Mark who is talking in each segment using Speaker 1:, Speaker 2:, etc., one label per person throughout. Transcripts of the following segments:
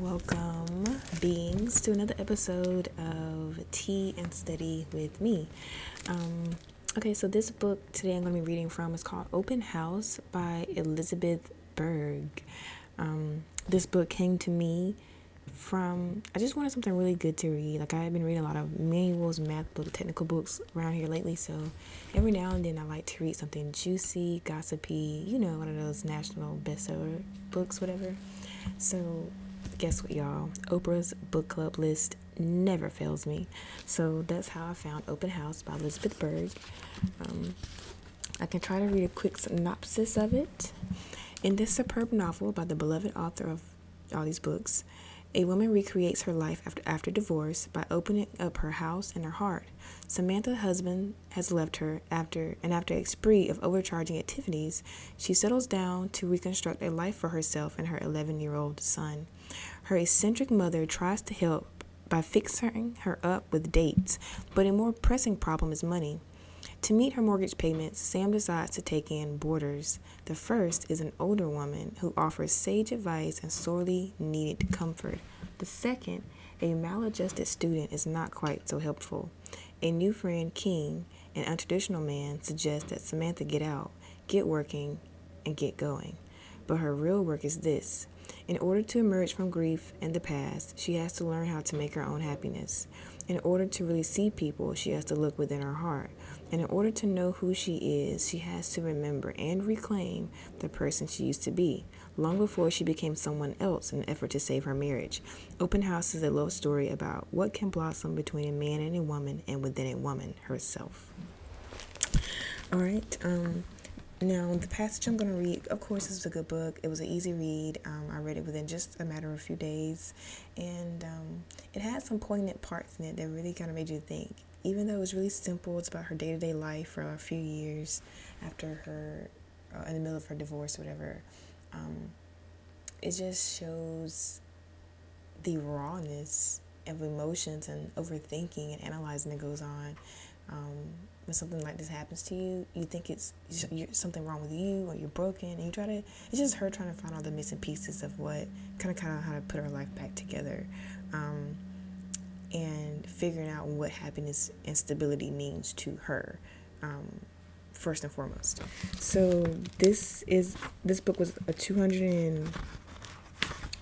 Speaker 1: Welcome, beings, to another episode of Tea and Study with me. Um, okay, so this book today I'm going to be reading from is called Open House by Elizabeth Berg. Um, this book came to me from I just wanted something really good to read. Like I've been reading a lot of manuals, math books, technical books around here lately. So every now and then I like to read something juicy, gossipy. You know, one of those national bestseller books, whatever. So guess what, y'all? Oprah's book club list never fails me. So that's how I found Open House by Elizabeth Berg. Um, I can try to read a quick synopsis of it. In this superb novel by the beloved author of all these books, a woman recreates her life after, after divorce by opening up her house and her heart. Samantha's husband has left her after and after a spree of overcharging Tiffany's, she settles down to reconstruct a life for herself and her 11-year-old son. Her eccentric mother tries to help by fixing her up with dates, but a more pressing problem is money. To meet her mortgage payments, Sam decides to take in boarders. The first is an older woman who offers sage advice and sorely needed comfort. The second, a maladjusted student, is not quite so helpful. A new friend, King, an untraditional man, suggests that Samantha get out, get working, and get going. But her real work is this in order to emerge from grief and the past, she has to learn how to make her own happiness. In order to really see people, she has to look within her heart. And in order to know who she is, she has to remember and reclaim the person she used to be, long before she became someone else in an effort to save her marriage. Open House is a love story about what can blossom between a man and a woman and within a woman herself. All right. Um, now, the passage I'm going to read, of course, this is a good book. It was an easy read. Um, I read it within just a matter of a few days. And um, it had some poignant parts in it that really kind of made you think. Even though it was really simple, it's about her day to day life for a few years after her, uh, in the middle of her divorce, whatever. Um, it just shows the rawness of emotions and overthinking and analyzing that goes on um, when something like this happens to you, you think it's something wrong with you or you're broken, and you try to. It's just her trying to find all the missing pieces of what kind of kind of how to put her life back together, um, and figuring out what happiness and stability means to her. Um, first and foremost. So this is this book was a 200 and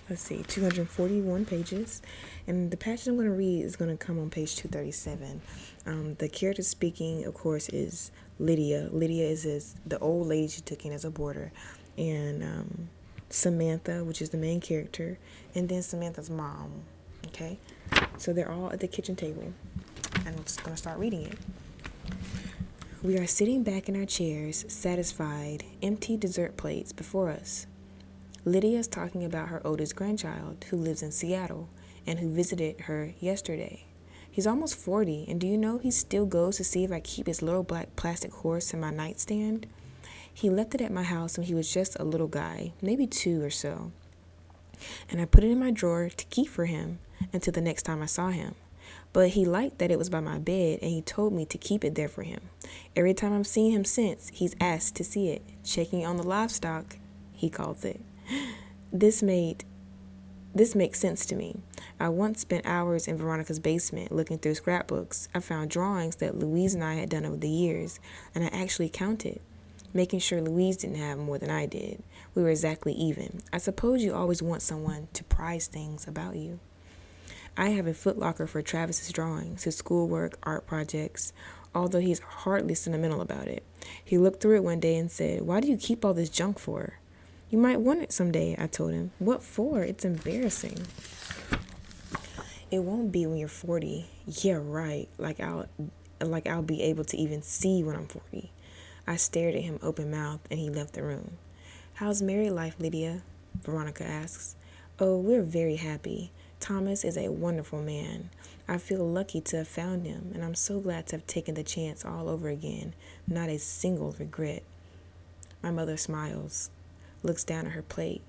Speaker 1: let's see 241 pages. And the passage i'm going to read is going to come on page 237 um, the character speaking of course is lydia. Lydia is, is the old lady she took in as a boarder. And um, samantha which is the main character and then samantha's mom okay? So they're all at the kitchen table and i'm just going to start reading it. We are sitting back in our chairs satisfied empty dessert plates before us Lydia is talking about her oldest grandchild who lives in Seattle and who visited her yesterday. He's almost 40, and do you know he still goes to see if I keep his little black plastic horse in my nightstand? He left it at my house when he was just a little guy, maybe two or so. And I put it in my drawer to keep for him until the next time I saw him. But he liked that it was by my bed and he told me to keep it there for him. Every time I've seen him since, he's asked to see it, checking on the livestock, he calls it. This made this makes sense to me. I once spent hours in Veronica's basement looking through scrapbooks. I found drawings that Louise and I had done over the years, and I actually counted, making sure Louise didn't have more than I did. We were exactly even. I suppose you always want someone to prize things about you. I have a footlocker for Travis's drawings, his schoolwork, art projects, although he's hardly sentimental about it. He looked through it one day and said, Why do you keep all this junk for? You might want it someday, I told him. What for? It's embarrassing. It won't be when you're 40. Yeah, right. Like I'll like I'll be able to even see when I'm 40. I stared at him open mouthed and he left the room. How's married life, Lydia? Veronica asks. Oh, we're very happy. Thomas is a wonderful man. I feel lucky to have found him, and I'm so glad to have taken the chance all over again. Not a single regret. My mother smiles looks down at her plate.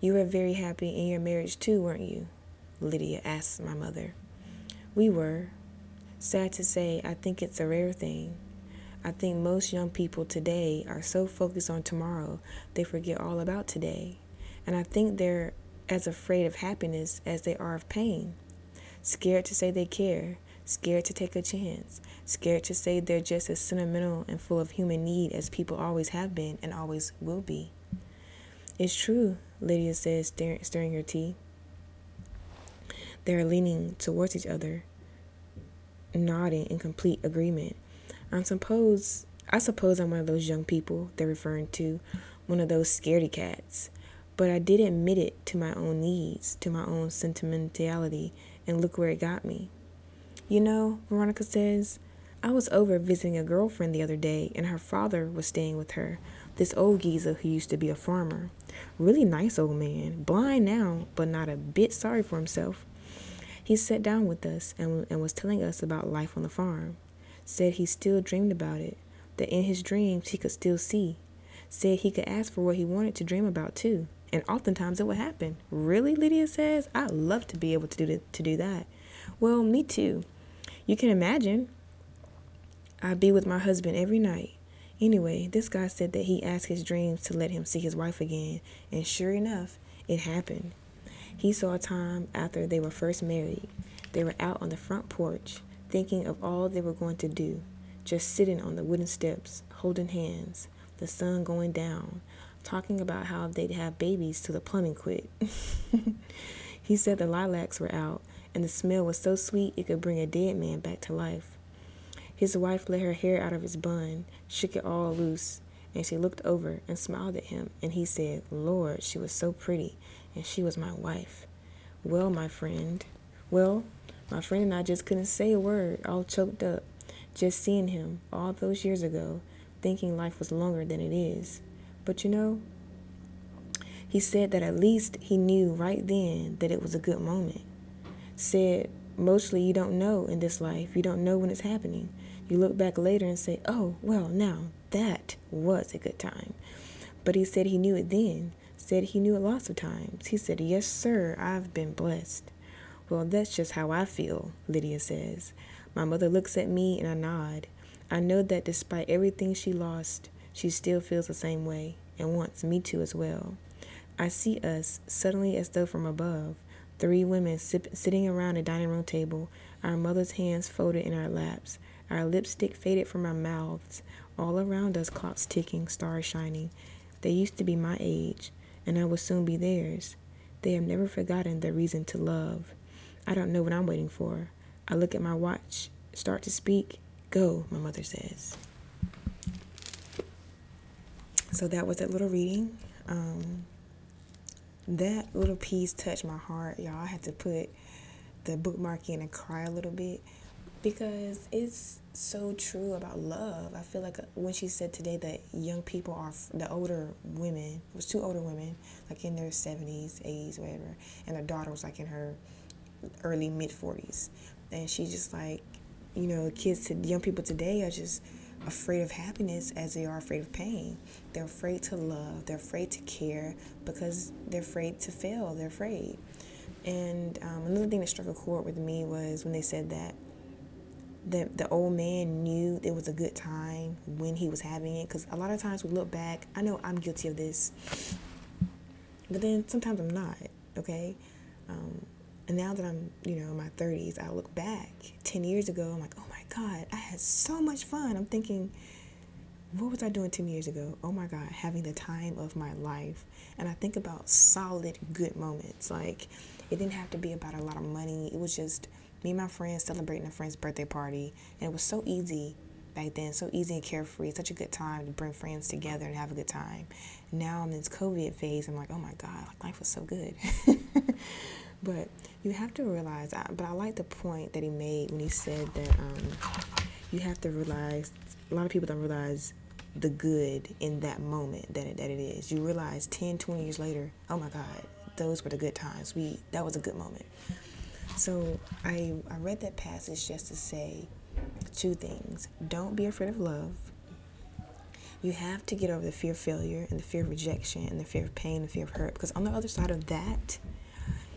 Speaker 1: You were very happy in your marriage too, weren't you? Lydia asks my mother. We were. Sad to say, I think it's a rare thing. I think most young people today are so focused on tomorrow they forget all about today. And I think they're as afraid of happiness as they are of pain, scared to say they care, scared to take a chance, scared to say they're just as sentimental and full of human need as people always have been and always will be. It's true, Lydia says, stirring her tea. They are leaning towards each other, nodding in complete agreement. I suppose I suppose I'm one of those young people they're referring to, one of those scaredy cats. But I did admit it to my own needs, to my own sentimentality, and look where it got me. You know, Veronica says, I was over visiting a girlfriend the other day, and her father was staying with her, this old geezer who used to be a farmer. Really nice old man, blind now, but not a bit sorry for himself. He sat down with us and, and was telling us about life on the farm. Said he still dreamed about it, that in his dreams he could still see. Said he could ask for what he wanted to dream about too, and oftentimes it would happen. Really, Lydia says, I'd love to be able to do, to to do that. Well, me too. You can imagine. I'd be with my husband every night. Anyway, this guy said that he asked his dreams to let him see his wife again, and sure enough, it happened. He saw a time after they were first married. They were out on the front porch, thinking of all they were going to do, just sitting on the wooden steps, holding hands, the sun going down, talking about how they'd have babies till the plumbing quit. he said the lilacs were out, and the smell was so sweet it could bring a dead man back to life. His wife let her hair out of his bun, shook it all loose, and she looked over and smiled at him, and he said, Lord, she was so pretty, and she was my wife. Well, my friend, well, my friend and I just couldn't say a word, all choked up, just seeing him all those years ago, thinking life was longer than it is. But you know, he said that at least he knew right then that it was a good moment. Said, mostly you don't know in this life, you don't know when it's happening. You look back later and say, oh, well, now that was a good time. But he said he knew it then, said he knew it lots of times. He said, yes, sir, I've been blessed. Well, that's just how I feel, Lydia says. My mother looks at me and I nod. I know that despite everything she lost, she still feels the same way and wants me to as well. I see us suddenly as though from above, three women sip, sitting around a dining room table, our mother's hands folded in our laps, our lipstick faded from our mouths. All around us, clocks ticking, stars shining. They used to be my age, and I will soon be theirs. They have never forgotten the reason to love. I don't know what I'm waiting for. I look at my watch, start to speak. Go, my mother says. So that was that little reading. Um, that little piece touched my heart, y'all. I had to put the bookmark in and cry a little bit because it's so true about love. I feel like uh, when she said today that young people are the older women, it was two older women, like in their 70s, 80s, whatever, and her daughter was like in her early mid 40s. And she's just like, you know, kids, to, young people today are just afraid of happiness as they are afraid of pain. They're afraid to love, they're afraid to care because they're afraid to fail, they're afraid. And um, another thing that struck a chord with me was when they said that the the old man knew it was a good time when he was having it because a lot of times we look back i know i'm guilty of this but then sometimes i'm not okay? Um, and now that i'm you know in my 30s i look back 10 years ago i'm like oh my god i had so much fun. I'm thinking what was i doing 10 years ago? Oh my god having the time of my life. And i think about solid good moments like it didn't have to be about a lot of money it was just me and my friends celebrating a friend's birthday party. And it was so easy back then, so easy and carefree, such a good time to bring friends together and have a good time. Now I'm in this COVID phase. I'm like, oh my God, life was so good. but you have to realize, but I like the point that he made when he said that um, you have to realize, a lot of people don't realize the good in that moment that it, that it is. You realize 10, 20 years later, oh my God, those were the good times. We That was a good moment. So I, I read that passage just to say two things. Don't be afraid of love. You have to get over the fear of failure and the fear of rejection and the fear of pain and the fear of hurt because on the other side of that,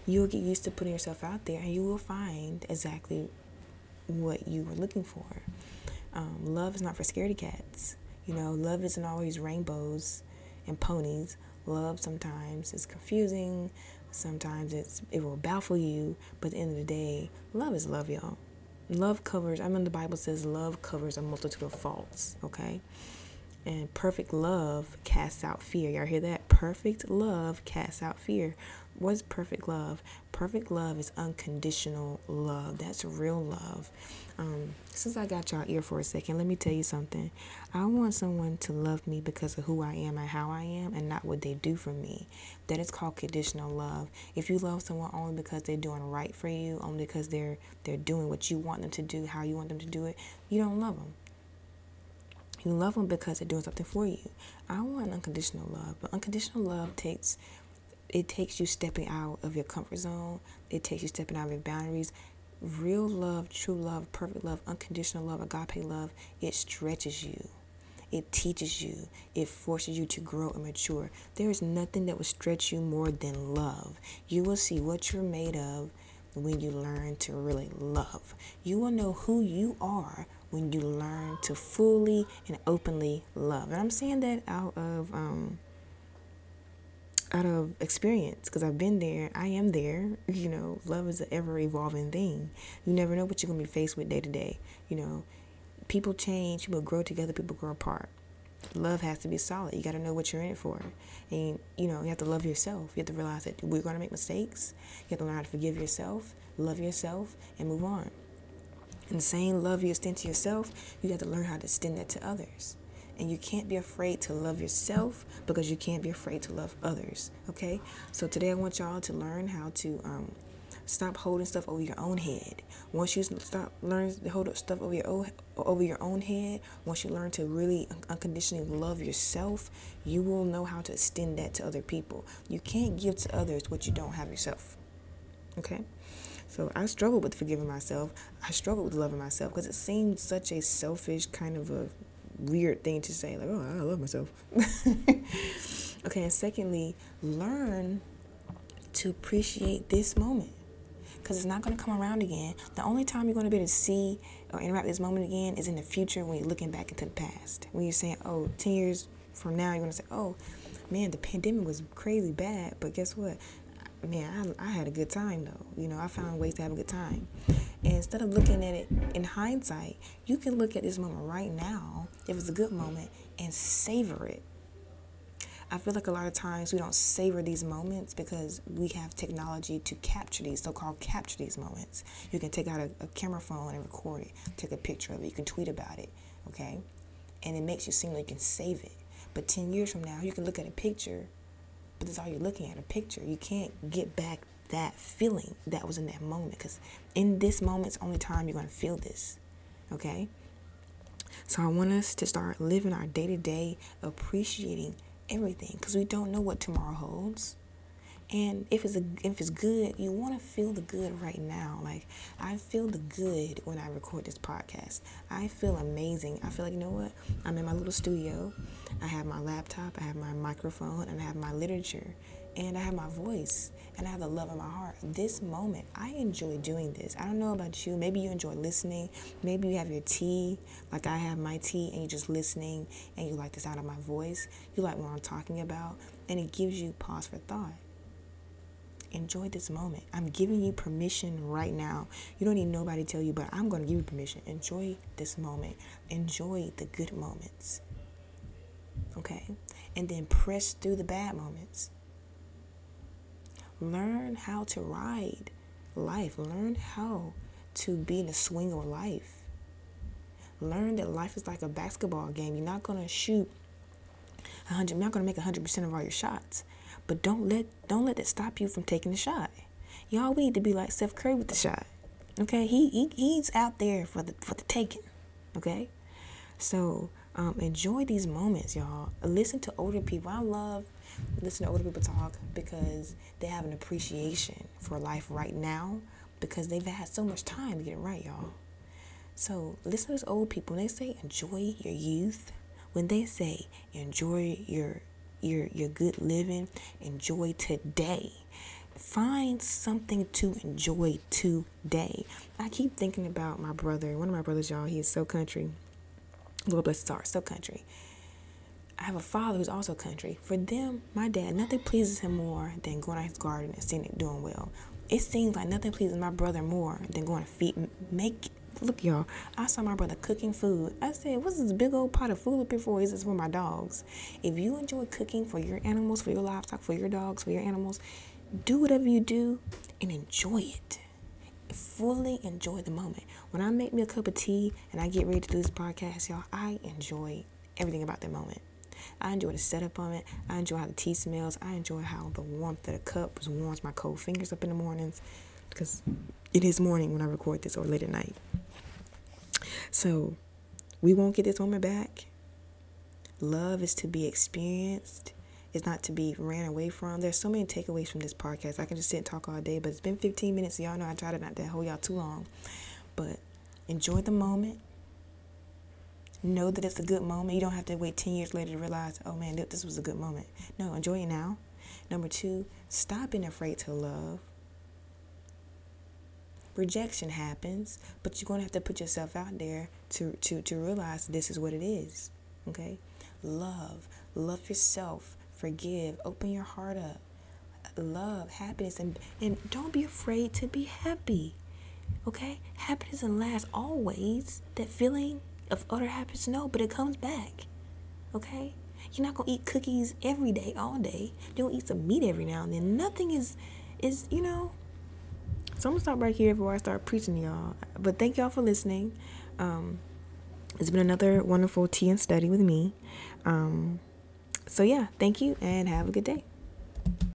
Speaker 1: you'll get used to putting yourself out there and you will find exactly what you were looking for. Um, love is not for scaredy cats. You know, love isn't always rainbows and ponies. Love sometimes is confusing. Sometimes it's it will baffle you, but at the end of the day, love is love, y'all. Love covers. I mean, the Bible says love covers a multitude of faults. Okay, and perfect love casts out fear. Y'all hear that? Perfect love casts out fear. What's perfect love? Perfect love is unconditional love. That's real love. Um, since I got y'all ear for a second, let me tell you something. I want someone to love me because of who I am and how I am and not what they do for me. That is called conditional love. If you love someone only because they're doing right for you, only because they're they're doing what you want them to do, how you want them to do it, you don't love them. You love them because they're doing something for you. I want unconditional love, but unconditional love takes it takes you stepping out of your comfort zone. It takes you stepping out of your boundaries. Real love, true love, perfect love, unconditional love, agape love, it stretches you. It teaches you. It forces you to grow and mature. There is nothing that will stretch you more than love. You will see what you're made of when you learn to really love. You will know who you are when you learn to fully and openly love. And I'm saying that out of um, out of experience because I've been there. I am there. You know, love is an ever evolving thing. You never know what you're gonna be faced with day to day. You know, people change, people grow together, people grow apart. Love has to be solid. You got to know what you're in it for, and you know you have to love yourself. You have to realize that we're gonna make mistakes. You have to learn how to forgive yourself, love yourself, and move on. And the same love you extend to yourself, you got to learn how to extend that to others. And you can't be afraid to love yourself because you can't be afraid to love others. Okay? So today I want y'all to learn how to um, stop holding stuff over your own head. Once you stop learning to hold up stuff over your own over your own head, once you learn to really unconditionally love yourself, you will know how to extend that to other people. You can't give to others what you don't have yourself. Okay? So I struggled with forgiving myself. I struggled with loving myself because it seemed such a selfish kind of a weird thing to say, like, oh, I love myself. okay, and secondly, learn to appreciate this moment because it's not going to come around again. The only time you're going to be able to see or interact with this moment again is in the future when you're looking back into the past. When you're saying, oh, 10 years from now, you're going to say, oh, man, the pandemic was crazy bad, but guess what? Man, I, I had a good time though. You know, I found ways to have a good time. And instead of looking at it in hindsight, you can look at this moment right now, if it's a good moment, and savor it. I feel like a lot of times we don't savor these moments because we have technology to capture these, so called capture these moments. You can take out a, a camera phone and record it, take a picture of it, you can tweet about it, okay? And it makes you seem like you can save it. But 10 years from now, you can look at a picture but that's all you're looking at a picture. You can't get back that feeling that was in that moment because in this moment, it's only time you're going to feel this. Okay? So I want us to start living our day to day, appreciating everything because we don't know what tomorrow holds. And if it's a, if it's good, you want to feel the good right now. Like I feel the good when I record this podcast. I feel amazing. I feel like you know what? I'm in my little studio. I have my laptop, I have my microphone, and I have my literature, and I have my voice, and I have the love in my heart. This moment, I enjoy doing this. I don't know about you. Maybe you enjoy listening. Maybe you have your tea, like I have my tea, and you're just listening, and you like the sound of my voice. You like what I'm talking about, and it gives you pause for thought enjoy this moment. I'm giving you permission right now. You don't need nobody to tell you, but I'm going to give you permission. Enjoy this moment. Enjoy the good moments. Okay? And then press through the bad moments. Learn how to ride life. Learn how to be in the swing of life. Learn that life is like a basketball game. You're not going to shoot 100, you're not going to make 100% of all your shots. But don't let don't let that stop you from taking the shot. Y'all, we need to be like Steph Curry with the shot. Okay, he, he he's out there for the for the taking. Okay, so um, enjoy these moments, y'all. Listen to older people. I love listening to older people talk because they have an appreciation for life right now because they've had so much time to get it right, y'all. So listen to those old people. When they say enjoy your youth, when they say enjoy your your your good living, enjoy today. Find something to enjoy today. I keep thinking about my brother. One of my brothers, y'all, he is so country. Lord bless his heart, so country. I have a father who's also country. For them, my dad, nothing pleases him more than going out his garden and seeing it doing well. It seems like nothing pleases my brother more than going to feed, make. Look, y'all, I saw my brother cooking food. I said, What's this big old pot of food up here for? Is this for my dogs? If you enjoy cooking for your animals, for your livestock, for your dogs, for your animals, do whatever you do and enjoy it. Fully enjoy the moment. When I make me a cup of tea and I get ready to do this podcast, y'all, I enjoy everything about that moment. I enjoy the setup on it. I enjoy how the tea smells. I enjoy how the warmth of the cup warms my cold fingers up in the mornings because it is morning when I record this or late at night. So we won't get this woman back. Love is to be experienced. It's not to be ran away from. There's so many takeaways from this podcast. I can just sit and talk all day, but it's been 15 minutes. So y'all know I try to not to hold y'all too long. But enjoy the moment know that it's a good moment. You don't have to wait 10 years later to realize, oh man, this was a good moment. No, enjoy it now. Number two, stop being afraid to love. Rejection happens, but you're going to have to put yourself out there to, to, to realize this is what it is. Okay? Love. Love yourself. Forgive. Open your heart up. Love, happiness, and, and don't be afraid to be happy. Okay? Happiness doesn't last always. That feeling of other happiness, No, but it comes back. Okay? You're not gonna eat cookies every day, all day. Gonna eat some meat every now and then. Nothing is is, you know. So I'm gonna stop right here before I start preaching to y'all. But thank y'all for listening. Um, it's been another wonderful tea and study with me. Um, so yeah, thank you and have a good day.